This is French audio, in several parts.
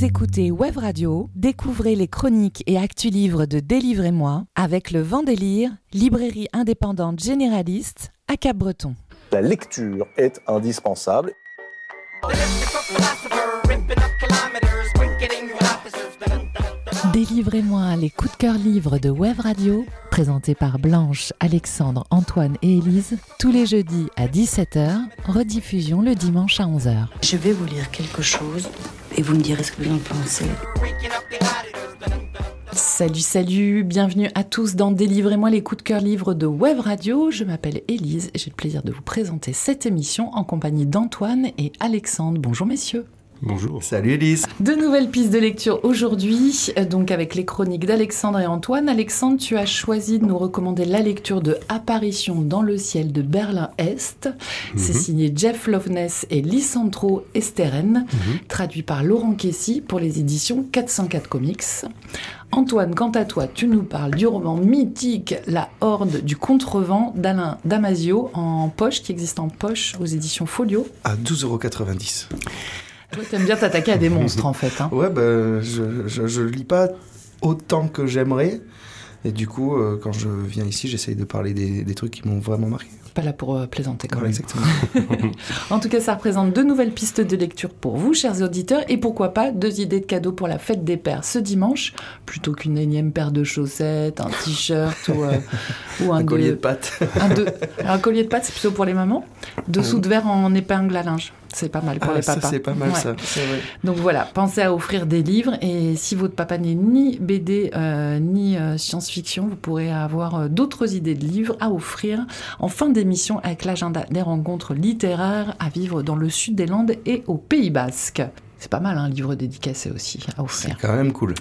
Vous écoutez Web Radio, découvrez les chroniques et actus livres de Délivrez-moi avec le Vendélire, librairie indépendante généraliste à Cap-Breton. La lecture est indispensable. Délivrez-moi les coups de cœur livres de Web Radio, présentés par Blanche, Alexandre, Antoine et Élise, tous les jeudis à 17h, rediffusion le dimanche à 11h. Je vais vous lire quelque chose et vous me direz ce que vous en pensez. Salut, salut, bienvenue à tous dans Délivrez-moi les coups de cœur livres de Web Radio. Je m'appelle Élise et j'ai le plaisir de vous présenter cette émission en compagnie d'Antoine et Alexandre. Bonjour messieurs. Bonjour. Salut Elise. De nouvelles pistes de lecture aujourd'hui, euh, donc avec les chroniques d'Alexandre et Antoine. Alexandre, tu as choisi de nous recommander la lecture de Apparition dans le ciel de Berlin-Est. C'est Mhm. signé Jeff Loveness et Lisandro Esteren, Mhm. traduit par Laurent Kessy pour les éditions 404 Comics. Antoine, quant à toi, tu nous parles du roman mythique La Horde du Contrevent d'Alain Damasio en poche, qui existe en poche aux éditions Folio. À 12,90€. Toi, t'aimes bien t'attaquer à des monstres en fait. Hein. Ouais, bah, je, je, je lis pas autant que j'aimerais. Et du coup, euh, quand je viens ici, j'essaye de parler des, des trucs qui m'ont vraiment marqué. Pas là pour euh, plaisanter quand Voilà, même. exactement. En tout cas, ça représente deux nouvelles pistes de lecture pour vous, chers auditeurs, et pourquoi pas deux idées de cadeaux pour la fête des pères ce dimanche, plutôt qu'une énième paire de chaussettes, un t-shirt ou, euh, ou un, Un de- collier de pâtes. un de- un collier de pâtes, c'est plutôt pour les mamans. Dessous de verre en épingle à linge. C'est pas mal pour Ah, les papas. c'est pas mal Ouais. ça. C'est vrai. Donc voilà, pensez à offrir des livres et si votre papa n'est ni BD euh, ni euh, science-fiction, vous pourrez avoir euh, d'autres idées de livres à offrir en fin d'émission avec l'agenda des rencontres littéraires à vivre dans le sud des Landes et au Pays Basque. C'est pas mal un livre dédicacé aussi à C'est offrir. quand même cool.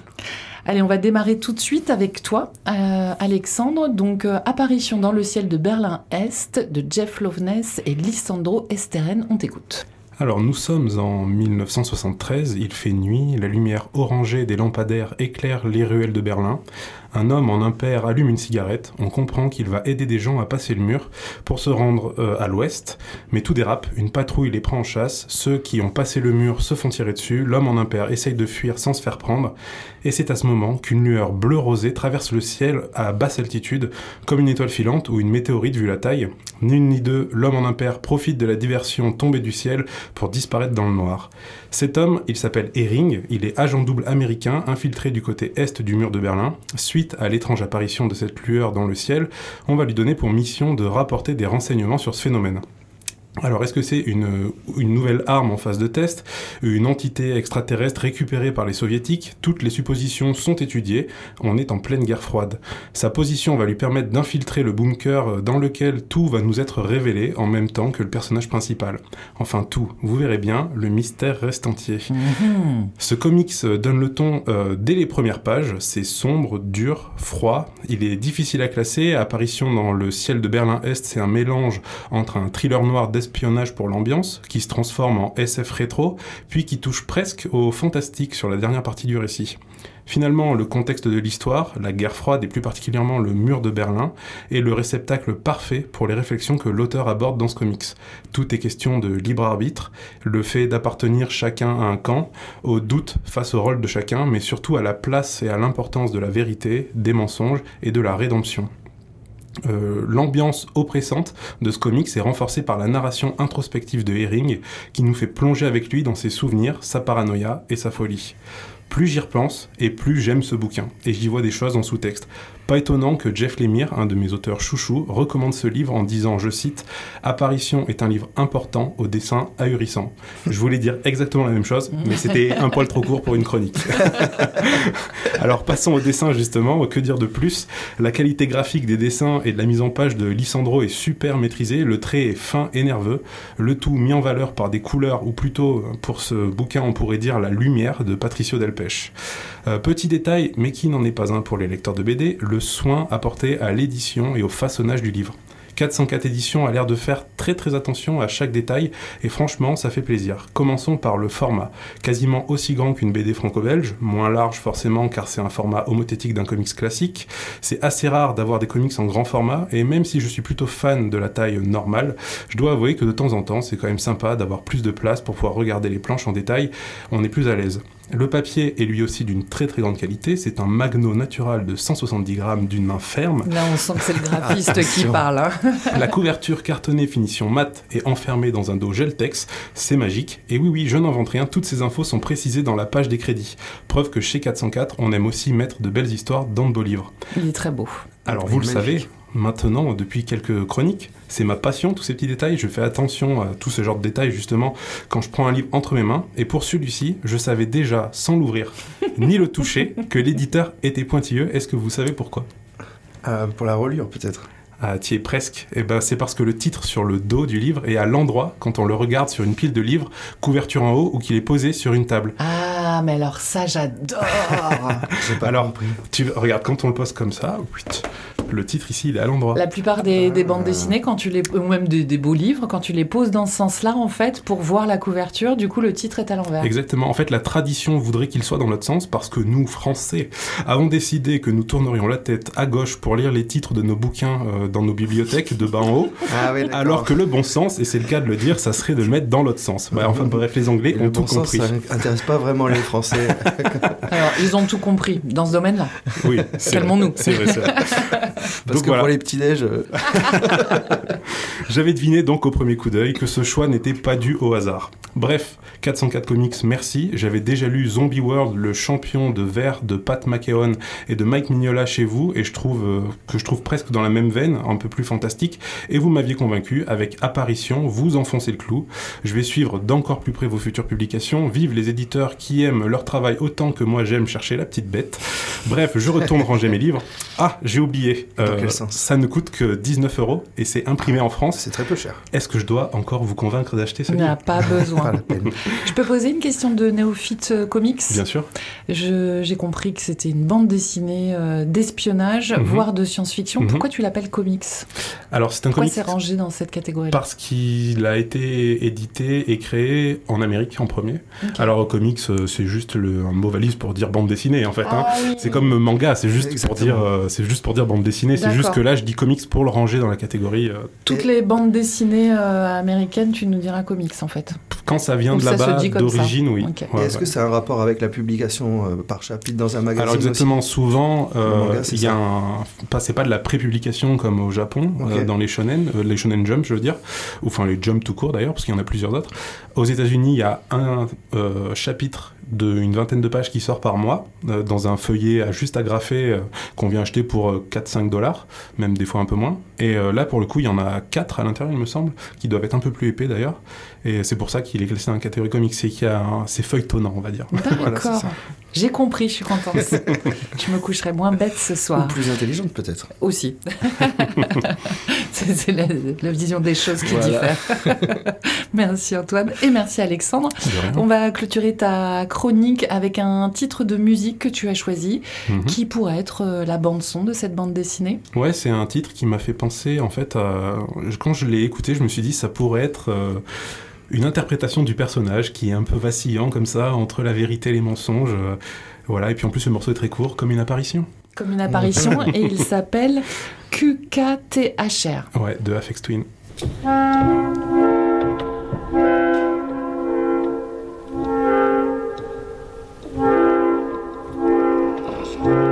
Allez, on va démarrer tout de suite avec toi, euh, Alexandre. Donc, euh, apparition dans le ciel de Berlin-Est de Jeff Loveness et Lisandro Esteren. On t'écoute. Alors nous sommes en 1973, il fait nuit, la lumière orangée des lampadaires éclaire les ruelles de Berlin. Un homme en impair allume une cigarette, on comprend qu'il va aider des gens à passer le mur pour se rendre euh, à l'ouest, mais tout dérape, une patrouille les prend en chasse, ceux qui ont passé le mur se font tirer dessus, l'homme en impair essaye de fuir sans se faire prendre, et c'est à ce moment qu'une lueur bleu-rosé traverse le ciel à basse altitude, comme une étoile filante ou une météorite vu la taille. Ni une ni deux, l'homme en impair profite de la diversion tombée du ciel pour disparaître dans le noir. Cet homme, il s'appelle Ehring, il est agent double américain infiltré du côté est du mur de Berlin. Suite à l'étrange apparition de cette lueur dans le ciel, on va lui donner pour mission de rapporter des renseignements sur ce phénomène. Alors, est-ce que c'est une, une nouvelle arme en phase de test Une entité extraterrestre récupérée par les soviétiques? Toutes les suppositions sont étudiées. On est en pleine guerre froide. Sa position va lui permettre d'infiltrer le bunker dans lequel tout va nous être révélé en même temps que le personnage principal. Enfin, tout. Vous verrez bien, le mystère reste entier. Ce comics euh, donne le ton euh, dès les premières pages. C'est sombre, dur, froid. Il est difficile à classer. Apparition dans le ciel de Berlin-Est, c'est un mélange entre un thriller noir pour l'ambiance, qui se transforme en SF rétro, puis qui touche presque au fantastique sur la dernière partie du récit. Finalement, le contexte de l'histoire, la guerre froide et plus particulièrement le mur de Berlin, est le réceptacle parfait pour les réflexions que l'auteur aborde dans ce comics. Tout est question de libre arbitre, le fait d'appartenir chacun à un camp, au doute face au rôle de chacun, mais surtout à la place et à l'importance de la vérité, des mensonges et de la rédemption. Euh, L'ambiance oppressante de ce comics est renforcée par la narration introspective de Herring, qui nous fait plonger avec lui dans ses souvenirs, sa paranoïa et sa folie. Plus j'y repense, et plus j'aime ce bouquin, et j'y vois des choses en sous-texte. Pas étonnant que Jeff Lemire, un de mes auteurs chouchous, recommande ce livre en disant, je cite, Apparition est un livre important au dessin ahurissant. Je voulais dire exactement la même chose, mais c'était un poil trop court pour une chronique. Alors passons au dessin justement, que dire de plus? La qualité graphique des dessins et de la mise en page de Lissandro est super maîtrisée, le trait est fin et nerveux, le tout mis en valeur par des couleurs, ou plutôt pour ce bouquin on pourrait dire la lumière de Patricio Delpech. Euh, petit détail, mais qui n'en est pas un pour les lecteurs de BD, le soin apporté à l'édition et au façonnage du livre. 404 éditions a l'air de faire très très attention à chaque détail et franchement ça fait plaisir. Commençons par le format, quasiment aussi grand qu'une BD franco-belge, moins large forcément car c'est un format homothétique d'un comics classique. C'est assez rare d'avoir des comics en grand format et même si je suis plutôt fan de la taille normale, je dois avouer que de temps en temps c'est quand même sympa d'avoir plus de place pour pouvoir regarder les planches en détail, on est plus à l'aise. Le papier est lui aussi d'une très très grande qualité. C'est un magno natural de 170 grammes d'une main ferme. Là, on sent que c'est le graphiste qui parle. hein. La couverture cartonnée finition mat et enfermée dans un dos Geltex, c'est magique. Et oui, oui, je n'invente rien, toutes ces infos sont précisées dans la page des crédits. Preuve que chez 404, on aime aussi mettre de belles histoires dans de beaux livres. Il est très beau. Alors vous le magnifique. savez, maintenant, depuis quelques chroniques, c'est ma passion, tous ces petits détails. Je fais attention à tout ce genre de détails, justement, quand je prends un livre entre mes mains. Et pour celui-ci, je savais déjà, sans l'ouvrir, ni le toucher, que l'éditeur était pointilleux. Est-ce que vous savez pourquoi? Euh, pour la reliure, peut-être. Ah, t'y es presque. Eh ben, c'est parce que le titre sur le dos du livre est à l'endroit quand on le regarde sur une pile de livres, couverture en haut, ou qu'il est posé sur une table. Ah, mais alors ça, j'adore. J'ai pas Alors, compris. Tu regardes quand on le pose comme ça, le titre ici, il est à l'endroit. La plupart des, des bandes dessinées, quand tu les, ou même des, des beaux livres, quand tu les poses dans ce sens-là, en fait, pour voir la couverture, du coup, le titre est à l'envers. Exactement. En fait, la tradition voudrait qu'il soit dans notre sens parce que nous, Français, avons décidé que nous tournerions la tête à gauche pour lire les titres de nos bouquins euh, dans nos bibliothèques de bas en haut, Ah oui, alors que le bon sens, et c'est le cas de le dire, ça serait de le mettre dans l'autre sens. Bah, enfin bref, les Anglais Et ont le tout bon sens, compris. ça intéresse pas vraiment les Français. Alors, ils ont tout compris dans ce domaine-là. Oui. Calmons-nous. C'est vrai, c'est vrai. Parce Donc que voilà. pour les petits-déj, euh, J'avais deviné donc au premier coup d'œil que ce choix n'était pas dû au hasard. Bref, 404 Comics, merci. J'avais déjà lu Zombie World, le champion de verre de Pat McKeown et de Mike Mignola chez vous, et je trouve euh, que je trouve presque dans la même veine, un peu plus fantastique. Et vous m'aviez convaincu avec Apparition, vous enfoncez le clou. Je vais suivre d'encore plus près vos futures publications. Vive les éditeurs qui aiment leur travail autant que moi j'aime chercher la petite bête. Bref, je retourne ranger mes livres. Ah, j'ai oublié. Euh, ça ne coûte que 19 euros et c'est imprimé en France. C'est très peu cher. Est-ce que je dois encore vous convaincre d'acheter ce Il n'y a livre pas Pas besoin. la peine. Je peux poser une question de néophyte euh, comics? Bien sûr. J'ai compris que c'était une bande dessinée euh, d'espionnage, Mhm. voire de science-fiction. Mhm. Pourquoi tu l'appelles comics? Alors c'est un Pourquoi c'est rangé dans cette catégorie parce qu'il a été édité et créé en Amérique en premier. Alors comics, euh, c'est juste le, un mot valise pour dire bande dessinée en fait. hein. Ah oui. C'est comme manga, c'est juste pour dire, euh, c'est juste pour dire bande dessinée. C'est juste que là, je dis comics pour le ranger dans la catégorie. euh, Toutes les bandes dessinées euh, américaines, tu nous diras comics en fait. quand ça vient Ou de ça là-bas, ça. d'origine, oui. Ouais, Est-ce ouais. que c'est un rapport avec la publication euh, par chapitre dans un magazine Alors exactement, souvent, euh, il y a ça. un, pas, c'est pas de la prépublication comme au Japon, euh, dans les shonen, euh, les shonen jump, je veux dire, ou enfin les jump tout court d'ailleurs, parce qu'il y en a plusieurs autres. Aux États-Unis, il y a un euh, chapitre d'une vingtaine de pages qui sort par mois, euh, dans un feuillet à juste agrafé euh, qu'on vient acheter pour euh, 4-5 dollars, même des fois un peu moins. Et euh, là, pour le coup, il y en a 4 à l'intérieur, il me semble, qui doivent être un peu plus épais d'ailleurs. Et c'est pour ça qu'il est classé dans la catégorie comics, c'est qu'il y a un- c'est feuilletonnant, on va dire. Voilà. J'ai compris, je suis contente. je me coucherai moins bête ce Ou soir. plus intelligente peut-être. Aussi. c'est la, la vision des choses qui Voilà. diffère. merci Antoine et merci Alexandre. On va clôturer ta chronique avec un titre de musique que tu as choisi, Mhm. qui pourrait être euh, la bande son de cette bande dessinée. Ouais, c'est un titre qui m'a fait penser, en fait, à... quand je l'ai écouté, je me suis dit ça pourrait être euh, une interprétation du personnage qui est un peu vacillant comme ça entre la vérité et les mensonges. euh, voilà, et puis en plus le morceau est très court, comme une apparition. Comme une apparition, et il s'appelle QKTHR. Ouais, de Afex Twin. Bye.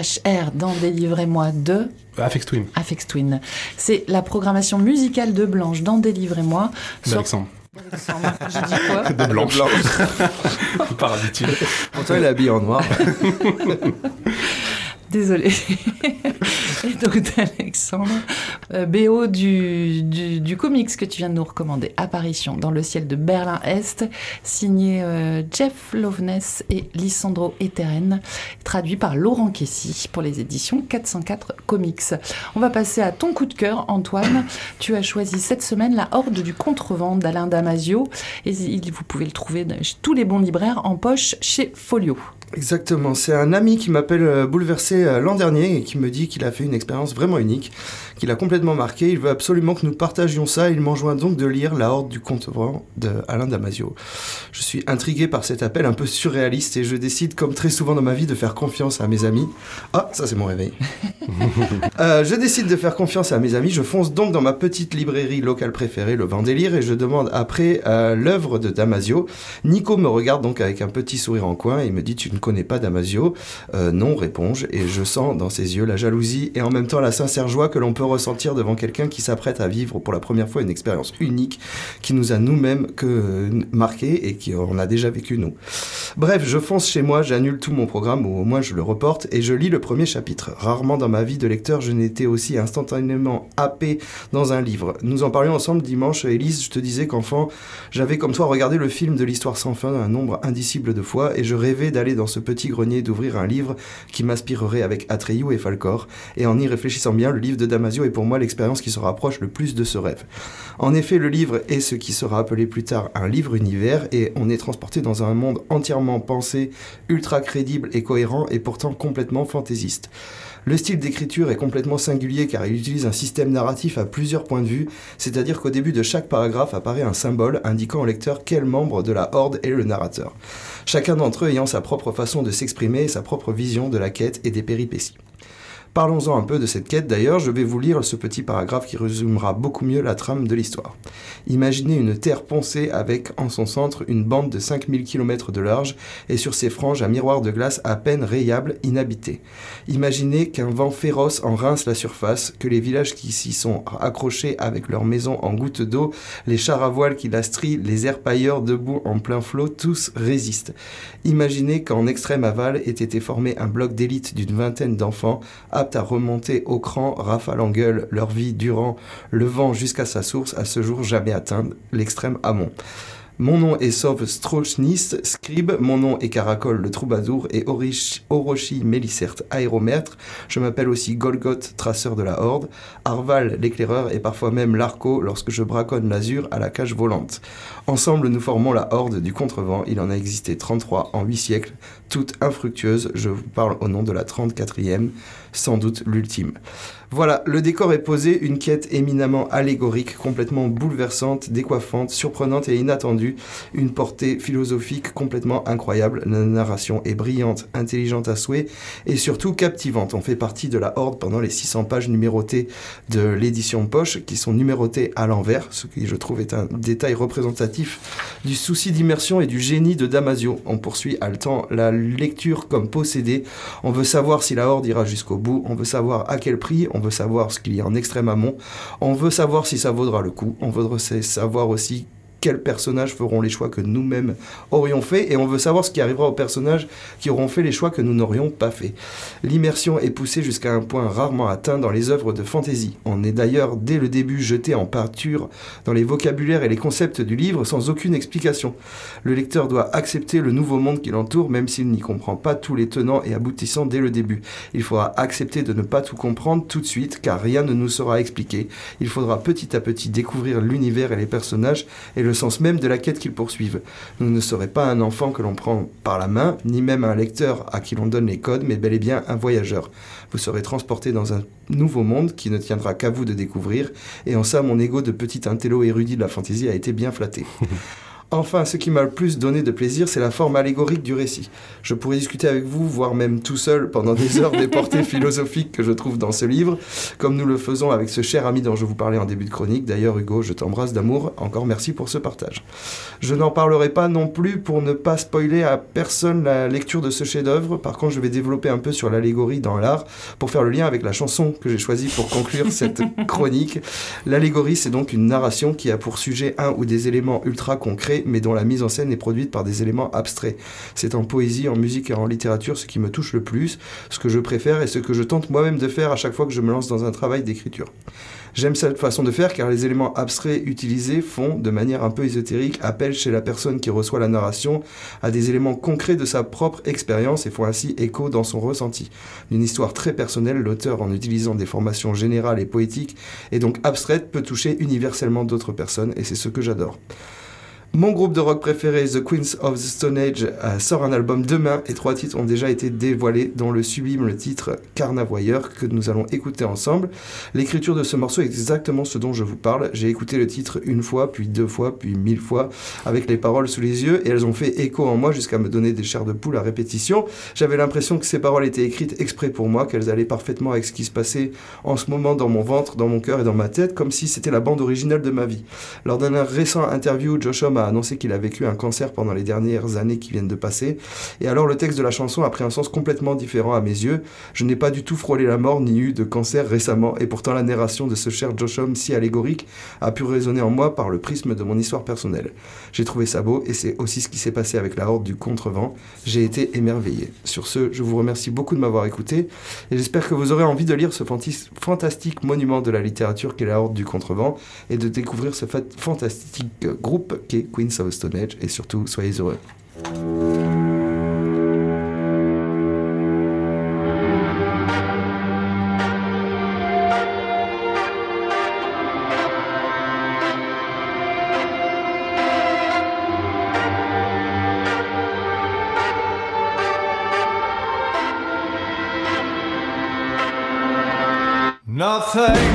KTHR dans Délivrez-moi de Afex Twin, Afex Twin. C'est la programmation musicale de Blanche dans Délivrez-moi. D'Alexandre. Alexandre, je dis quoi De Blanche, Blanche. par habitude. Pourtant, il est habillé en noir. Désolée. Donc d'Alexandre, euh, BO du, comics que tu viens de nous recommander, Apparition dans le ciel de Berlin-Est, signé euh, Jeff Loveness et Lissandro Eteren, traduit par Laurent Kessy pour les éditions 404 Comics. On va passer à ton coup de cœur, Antoine. Tu as choisi cette semaine La Horde du Contrevent d'Alain Damasio, et vous pouvez le trouver dans tous les bons libraires en poche chez Folio. Exactement, c'est un ami qui m'appelle euh, bouleversé euh, l'an dernier et qui me dit qu'il a fait une expérience vraiment unique, qu'il a complètement marqué. Il veut absolument que nous partagions ça. Il m'enjoint donc de lire La Horde du Contrevent de Alain Damasio. Je suis intrigué par cet appel un peu surréaliste et je décide, comme très souvent dans ma vie, de faire confiance à mes amis. Ah, ça c'est mon réveil. Euh, je décide de faire confiance à mes amis. Je fonce donc dans ma petite librairie locale préférée, le Vendélire, et je demande après euh, l'œuvre de Damasio. Nico me regarde donc avec un petit sourire en coin et me dit Tu ne connais pas Damasio Euh, Non, réponds-je, et je sens dans ses yeux la jalousie et en même temps la sincère joie que l'on peut ressentir devant quelqu'un qui s'apprête à vivre pour la première fois une expérience unique qui nous a nous-mêmes que marqué et qui on a déjà vécu nous. Bref, je fonce chez moi, j'annule tout mon programme ou au moins je le reporte et je lis le premier chapitre. Rarement dans ma vie de lecteur, je n'étais aussi instantanément happé dans un livre. Nous en parlions ensemble dimanche, Élise, je te disais qu'enfant, j'avais comme toi regardé le film de l'histoire sans fin un nombre indicible de fois et je rêvais d'aller dans ce petit grenier d'ouvrir un livre qui m'inspirerait avec Atreyu et Falcor. Et en y réfléchissant bien, le livre de Damasio est pour moi l'expérience qui se rapproche le plus de ce rêve. En effet, le livre est ce qui sera appelé plus tard un livre univers et on est transporté dans un monde entièrement pensé, ultra crédible et cohérent et pourtant complètement fantaisiste. Le style d'écriture est complètement singulier car il utilise un système narratif à plusieurs points de vue, c'est-à-dire qu'au début de chaque paragraphe apparaît un symbole indiquant au lecteur quel membre de la horde est le narrateur. Chacun d'entre eux ayant sa propre façon de s'exprimer sa propre vision de la quête et des péripéties. Parlons-en un peu de cette quête d'ailleurs, je vais vous lire ce petit paragraphe qui résumera beaucoup mieux la trame de l'histoire. Imaginez une terre poncée avec en son centre une bande de 5000 km de large et sur ses franges un miroir de glace à peine rayable, inhabité. Imaginez qu'un vent féroce en rince la surface, que les villages qui s'y sont accrochés avec leurs maisons en gouttes d'eau, les chars à voile qui la strient, les airpailleurs debout en plein flot, tous résistent. Imaginez qu'en extrême aval ait été formé un bloc d'élite d'une vingtaine d'enfants, à remonter au cran, rafale en gueule, leur vie durant le vent jusqu'à sa source, à ce jour jamais atteindre l'extrême amont. Mon nom est Sov Strochnis, scribe, mon nom est Caracol le troubadour et Orish- Orochi Mélicert, aéromètre. Je m'appelle aussi Golgoth, traceur de la horde, Arval l'éclaireur et parfois même l'Arco lorsque je braconne l'azur à la cage volante. Ensemble, nous formons la horde du contrevent. Il en a existé 33 en 8 siècles, toutes infructueuses. Je vous parle au nom de la 34e, sans doute l'ultime. Voilà, le décor est posé, une quête éminemment allégorique, complètement bouleversante, décoiffante, surprenante et inattendue, une portée philosophique complètement incroyable. La narration est brillante, intelligente à souhait et surtout captivante. On fait partie de la horde pendant les 600 pages numérotées de l'édition poche qui sont numérotées à l'envers, ce qui je trouve est un détail représentatif du souci d'immersion et du génie de Damasio. On poursuit haletant la lecture comme possédé. On veut savoir si la horde ira jusqu'au bout, on veut savoir à quel prix, on veut savoir ce qu'il y a en extrême amont, on veut savoir si ça vaudra le coup, on veut savoir aussi quels personnages feront les choix que nous-mêmes aurions fait et on veut savoir ce qui arrivera aux personnages qui auront fait les choix que nous n'aurions pas fait. L'immersion est poussée jusqu'à un point rarement atteint dans les œuvres de fantasy. On est d'ailleurs dès le début jeté en peinture dans les vocabulaires et les concepts du livre sans aucune explication. Le lecteur doit accepter le nouveau monde qui l'entoure même s'il n'y comprend pas tous les tenants et aboutissants dès le début. Il faudra accepter de ne pas tout comprendre tout de suite car rien ne nous sera expliqué. Il faudra petit à petit découvrir l'univers et les personnages et sens même de la quête qu'ils poursuivent. Vous ne serez pas un enfant que l'on prend par la main, ni même un lecteur à qui l'on donne les codes, mais bel et bien un voyageur. Vous serez transporté dans un nouveau monde qui ne tiendra qu'à vous de découvrir, et en ça mon ego de petit intello érudit de la fantaisie a été bien flatté. Enfin, ce qui m'a le plus donné de plaisir, c'est la forme allégorique du récit. Je pourrais discuter avec vous, voire même tout seul, pendant des heures des portées philosophiques que je trouve dans ce livre, comme nous le faisons avec ce cher ami dont je vous parlais en début de chronique. D'ailleurs, Hugo, je t'embrasse d'amour. Encore merci pour ce partage. Je n'en parlerai pas non plus pour ne pas spoiler à personne la lecture de ce chef-d'œuvre. Par contre, je vais développer un peu sur l'allégorie dans l'art pour faire le lien avec la chanson que j'ai choisie pour conclure cette chronique. L'allégorie, c'est donc une narration qui a pour sujet un ou des éléments ultra concrets mais dont la mise en scène est produite par des éléments abstraits. C'est en poésie, en musique et en littérature ce qui me touche le plus, ce que je préfère et ce que je tente moi-même de faire à chaque fois que je me lance dans un travail d'écriture. J'aime cette façon de faire car les éléments abstraits utilisés font, de manière un peu ésotérique, appel chez la personne qui reçoit la narration à des éléments concrets de sa propre expérience et font ainsi écho dans son ressenti. D'une histoire très personnelle, l'auteur, en utilisant des formations générales et poétiques et donc abstraites, peut toucher universellement d'autres personnes et c'est ce que j'adore. Mon groupe de rock préféré, The Queens of the Stone Age, euh, sort un album demain et trois titres ont déjà été dévoilés, dont le sublime titre Carnavoyeur que nous allons écouter ensemble. L'écriture de ce morceau est exactement ce dont je vous parle. J'ai écouté le titre une fois, puis deux fois, puis mille fois, avec les paroles sous les yeux, et elles ont fait écho en moi jusqu'à me donner des chairs de poule à répétition. J'avais l'impression que ces paroles étaient écrites exprès pour moi, qu'elles allaient parfaitement avec ce qui se passait en ce moment dans mon ventre, dans mon cœur et dans ma tête, comme si c'était la bande originale de ma vie. Lors d'un récent interview, Joshua a annoncé qu'il a vécu un cancer pendant les dernières années qui viennent de passer. Et alors le texte de la chanson a pris un sens complètement différent à mes yeux. Je n'ai pas du tout frôlé la mort ni eu de cancer récemment. Et pourtant la narration de ce cher Josh Homme si allégorique a pu résonner en moi par le prisme de mon histoire personnelle. J'ai trouvé ça beau et c'est aussi ce qui s'est passé avec la Horde du Contrevent. J'ai été émerveillé. Sur ce, je vous remercie beaucoup de m'avoir écouté et j'espère que vous aurez envie de lire ce fantastique monument de la littérature qu'est la Horde du Contrevent et de découvrir ce fantastique groupe qu'est Queen's of Stone Age et surtout soyez heureux. Nothing,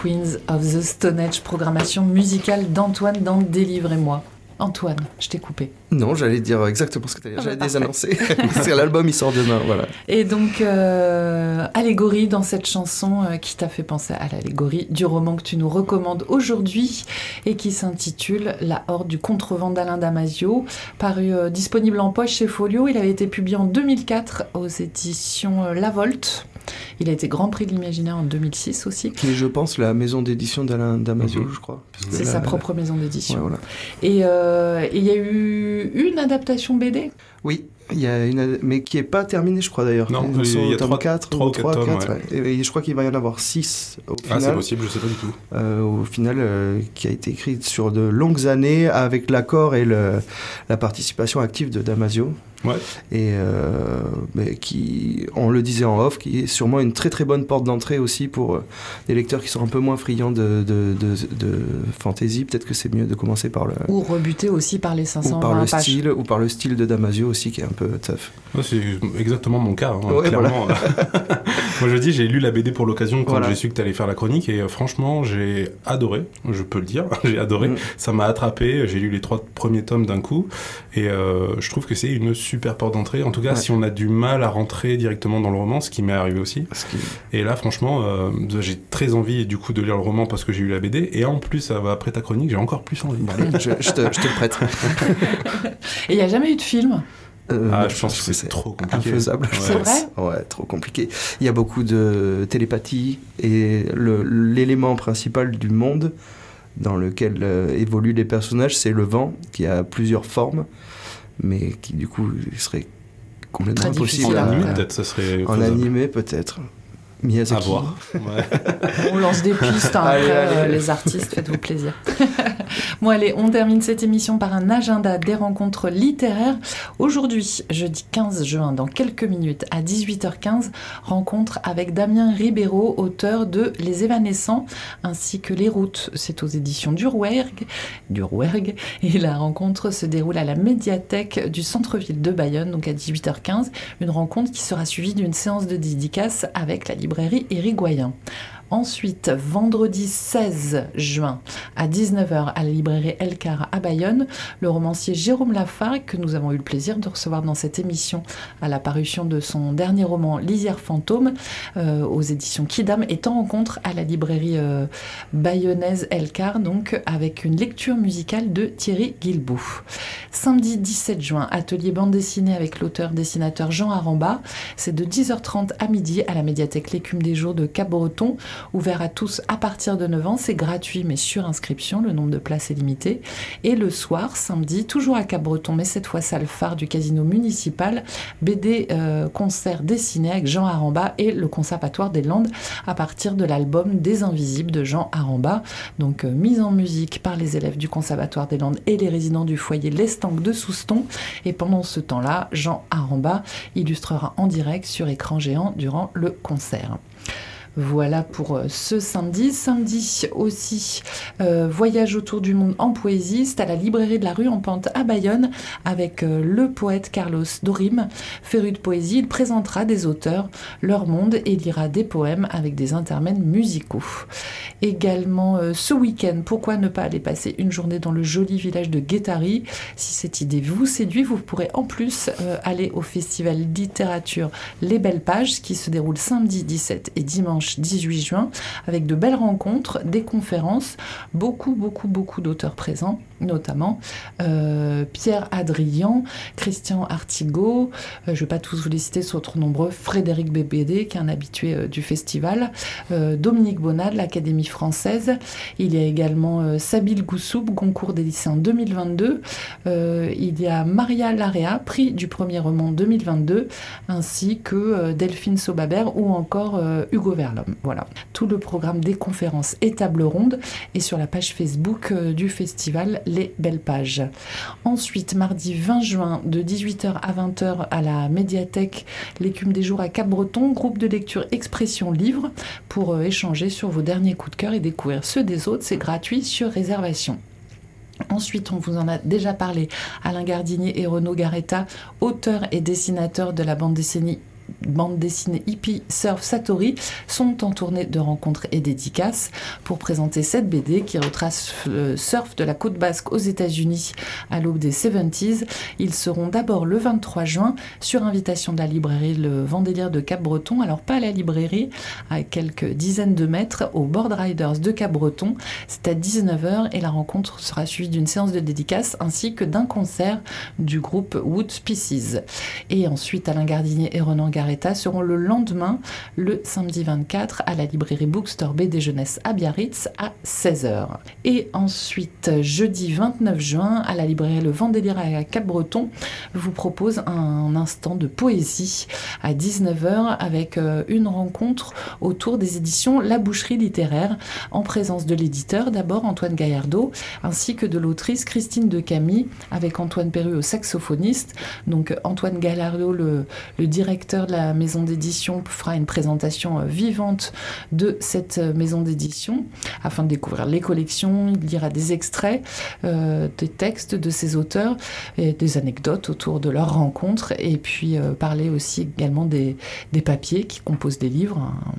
Queens of the Stone Age, programmation musicale d'Antoine dans Délivrez-moi. Antoine, je t'ai coupé. Non, j'allais dire exactement ce que tu Ah J'allais bah, désannoncer. C'est l'album, il sort demain, voilà. Et donc, euh, allégorie dans cette chanson euh, qui t'a fait penser à l'allégorie du roman que tu nous recommandes aujourd'hui et qui s'intitule La Horde du contrevent d'Alain Damasio, paru euh, disponible en poche chez Folio. Il avait été publié en 2004 aux éditions La Volte. Il a été Grand Prix de l'Imaginaire en 2006 aussi. Qui est, je pense, la maison d'édition d'Alain Damasio, Mhm. je crois. C'est sa propre maison d'édition. Ouais, voilà. Et euh, et il y a eu une adaptation BD Oui, il y a une, mais qui est pas terminée, je crois d'ailleurs. Non, il y sont a au tome trois- 4, trois ou quatre tomes, ouais. Et, et je crois qu'il va y en avoir 6 au Ah, c'est final. possible, je sais pas du tout. Euh, au final, euh, qui a été écrite sur de longues années avec l'accord et le, la participation active de Damasio. Ouais. Et euh, mais qui, on le disait en off, qui est sûrement une très très bonne porte d'entrée aussi pour euh, des lecteurs qui sont un peu moins friands de, de, de, de fantasy. Peut-être que c'est mieux de commencer par le, ou rebuté aussi par les ou 520 par le pages. style, ou par le style de Damasio aussi, qui est un peu tough. Ouais, c'est exactement mon cas, hein, Ouais, clairement. Moi je dis, j'ai lu la BD pour l'occasion quand Voilà. j'ai su que tu allais faire la chronique et euh, franchement j'ai adoré, je peux le dire, j'ai adoré. Mm. Ça m'a attrapé, j'ai lu les trois premiers tomes d'un coup et euh, je trouve que c'est une super porte d'entrée. En tout cas, Ouais. si on a du mal à rentrer directement dans le roman, ce qui m'est arrivé aussi. Que- Et là, franchement, euh, j'ai très envie du coup de lire le roman parce que j'ai eu la BD et en plus, ça va après ta chronique, j'ai encore plus envie. Allez, je, je te, je te le prête. Et il n'y a jamais eu de film? Euh, Ah, non, je pense que c'est trop compliqué. infaisable. Ouais. C'est pense. Ouais, trop compliqué. Il y a beaucoup de télépathie et le- l'élément principal du monde dans lequel euh, évoluent les personnages, c'est le vent qui a plusieurs formes, mais qui du coup serait complètement Très impossible difficile En à- à- animé, peut-être, ça serait En faisable. animé peut-être. À Miyazaki. voir. Ouais. On lance des pistes, hein, Allez, après, allez. euh, les artistes, faites-vous plaisir. bon, allez, on termine cette émission par un agenda des rencontres littéraires. Aujourd'hui, jeudi 15 juin, dans quelques minutes, à 18h15, rencontre avec Damien Ribeiro, auteur de Les Évanescents, ainsi que Les Routes. C'est aux éditions du Rouergue, du Rouergue, et la rencontre se déroule à la médiathèque du centre-ville de Bayonne, donc à 18h15. Une rencontre qui sera suivie d'une séance de dédicace avec la librairie Érigoyen. Ensuite, vendredi 16 juin à 19h à la librairie Elcar à Bayonne, le romancier Jérôme Lafargue, que nous avons eu le plaisir de recevoir dans cette émission à la parution de son dernier roman Lisière fantôme euh, aux éditions Kidam, est en rencontre à la librairie euh, bayonnaise Elcar, donc avec une lecture musicale de Thierry Guilbault. Samedi 17 juin, atelier bande dessinée avec l'auteur-dessinateur Jean Aramba. C'est de 10h30 à midi à la médiathèque L'écume des jours de Cap-Breton ouvert à tous à partir de 9 ans. C'est gratuit mais sur inscription, le nombre de places est limité. Et le soir, samedi, toujours à Cap-Breton, mais cette fois salle phare du casino municipal, BD euh, concert dessiné avec Jean Aramba et le Conservatoire des Landes à partir de l'album Des Invisibles de Jean Aramba. Donc euh, mise en musique par les élèves du Conservatoire des Landes et les résidents du foyer L'Estanque de Souston. Et pendant ce temps-là, Jean Aramba illustrera en direct sur écran géant durant le concert. Voilà pour euh, ce samedi. Samedi aussi, euh, voyage autour du monde en poésie. C'est à la librairie de la rue en Pente à Bayonne avec euh, le poète Carlos Dorim. Féru de poésie, il présentera des auteurs, leur monde et lira des poèmes avec des intermèdes musicaux. Également ce week-end, pourquoi ne pas aller passer une journée dans le joli village de Guétari? Si cette idée vous séduit, vous pourrez en plus aller au festival littérature Les Belles Pages qui se déroule samedi 17 et dimanche 18 juin avec de belles rencontres, des conférences, beaucoup, beaucoup, beaucoup d'auteurs présents, notamment euh, Pierre Adrian, Christian Artigot, euh, je ne vais pas tous vous les citer, sont trop nombreux, Frédéric Bébédé, qui est un habitué euh, du festival, Dominique Bonnat de l'Académie française, il y a également Sabine Goussoub, concours des lycéens 2022, euh, il y a Maria Larea, prix du premier roman 2022, ainsi que Delphine Sobabert ou encore euh, Voilà, tout le programme des conférences et tables rondes est sur la page Facebook euh, du festival Les Belles Pages. Ensuite, mardi 20 juin, de 18h à 20h à la médiathèque L'écume des jours à Cap-Breton, groupe de lecture Expression Livre pour euh, échanger sur vos derniers coups de cœur et découvrir ceux des autres. C'est gratuit sur réservation. Ensuite, on vous en a déjà parlé, Alain Gardinier et Renaud Garetta, auteurs et dessinateurs de la bande dessinée bande dessinée Hippie Surf Satori sont en tournée de rencontres et dédicaces pour présenter cette BD qui retrace le surf de la côte basque aux États-Unis à l'aube des 70s. Ils seront d'abord le 23 juin sur invitation de la librairie Le Vendélire de Cap-Breton. Alors pas à la librairie, à quelques dizaines de mètres au Board Riders de Cap-Breton. C'est à 19h et la rencontre sera suivie d'une séance de dédicaces ainsi que d'un concert du groupe Wood Species. Et ensuite, Alain Gardinier et Renan Garetta seront le lendemain, le samedi 24, à la librairie Bookstore BD Jeunesse à Biarritz à 16h. Et ensuite, jeudi 29 juin, à la librairie Le Vendélire à Cap-Breton, vous propose un instant de poésie à 19h avec euh, une rencontre autour des éditions La Boucherie littéraire en présence de l'éditeur d'abord Antoine Gaillardeau ainsi que de l'autrice Christine de Camille avec Antoine Perru au saxophoniste. Donc Antoine Gaillardeau, le, le directeur la maison d'édition, fera une présentation euh, vivante de cette euh, maison d'édition afin de découvrir les collections. Il lira des extraits, euh, des textes de ces auteurs et des anecdotes autour de leur rencontre et puis parler aussi également des, des papiers qui composent des livres, un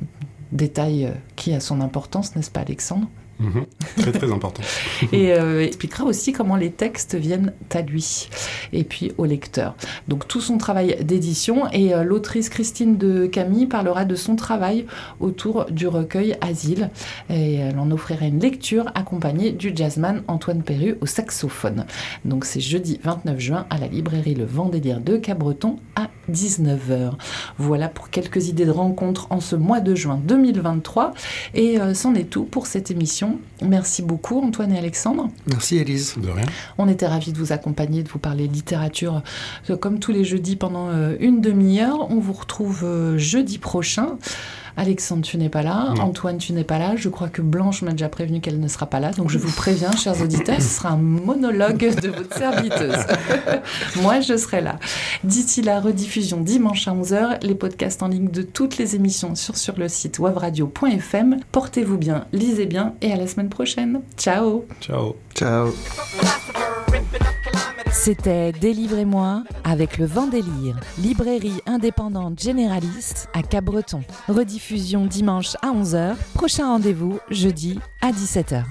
détail qui a son importance, n'est-ce pas Alexandre? Mhm. Très très important. et euh, expliquera aussi comment les textes viennent à lui et puis au lecteur. Donc tout son travail d'édition et euh, l'autrice Christine de Camille parlera de son travail autour du recueil Asile et elle en offrira une lecture accompagnée du jazzman Antoine Perru au saxophone. Donc c'est jeudi 29 juin à la librairie Le Vendélire de Cabreton à 19h. Voilà pour quelques idées de rencontres en ce mois de juin 2023 et euh, c'en est tout pour cette émission. Merci beaucoup Antoine et Alexandre. Merci Élise. De rien. On était ravis de vous accompagner, de vous parler littérature euh, comme tous les jeudis pendant euh, une demi-heure. On vous retrouve euh, jeudi prochain. Alexandre, tu n'es pas là. Non. Antoine, tu n'es pas là. Je crois que Blanche m'a déjà prévenu qu'elle ne sera pas là. Donc je vous préviens, chers auditeurs, ce sera un monologue de votre serviteuse. Moi, je serai là. D'ici la rediffusion dimanche à 11h, les podcasts en ligne de toutes les émissions sur, sur le site wavradio.fm. Portez-vous bien, lisez bien et à la semaine prochaine. Ciao Ciao. Ciao. C'était Délivrez-moi avec le vent délire, librairie indépendante généraliste à Cap-Breton. Rediffusion dimanche à 11h, prochain rendez-vous jeudi à 17h.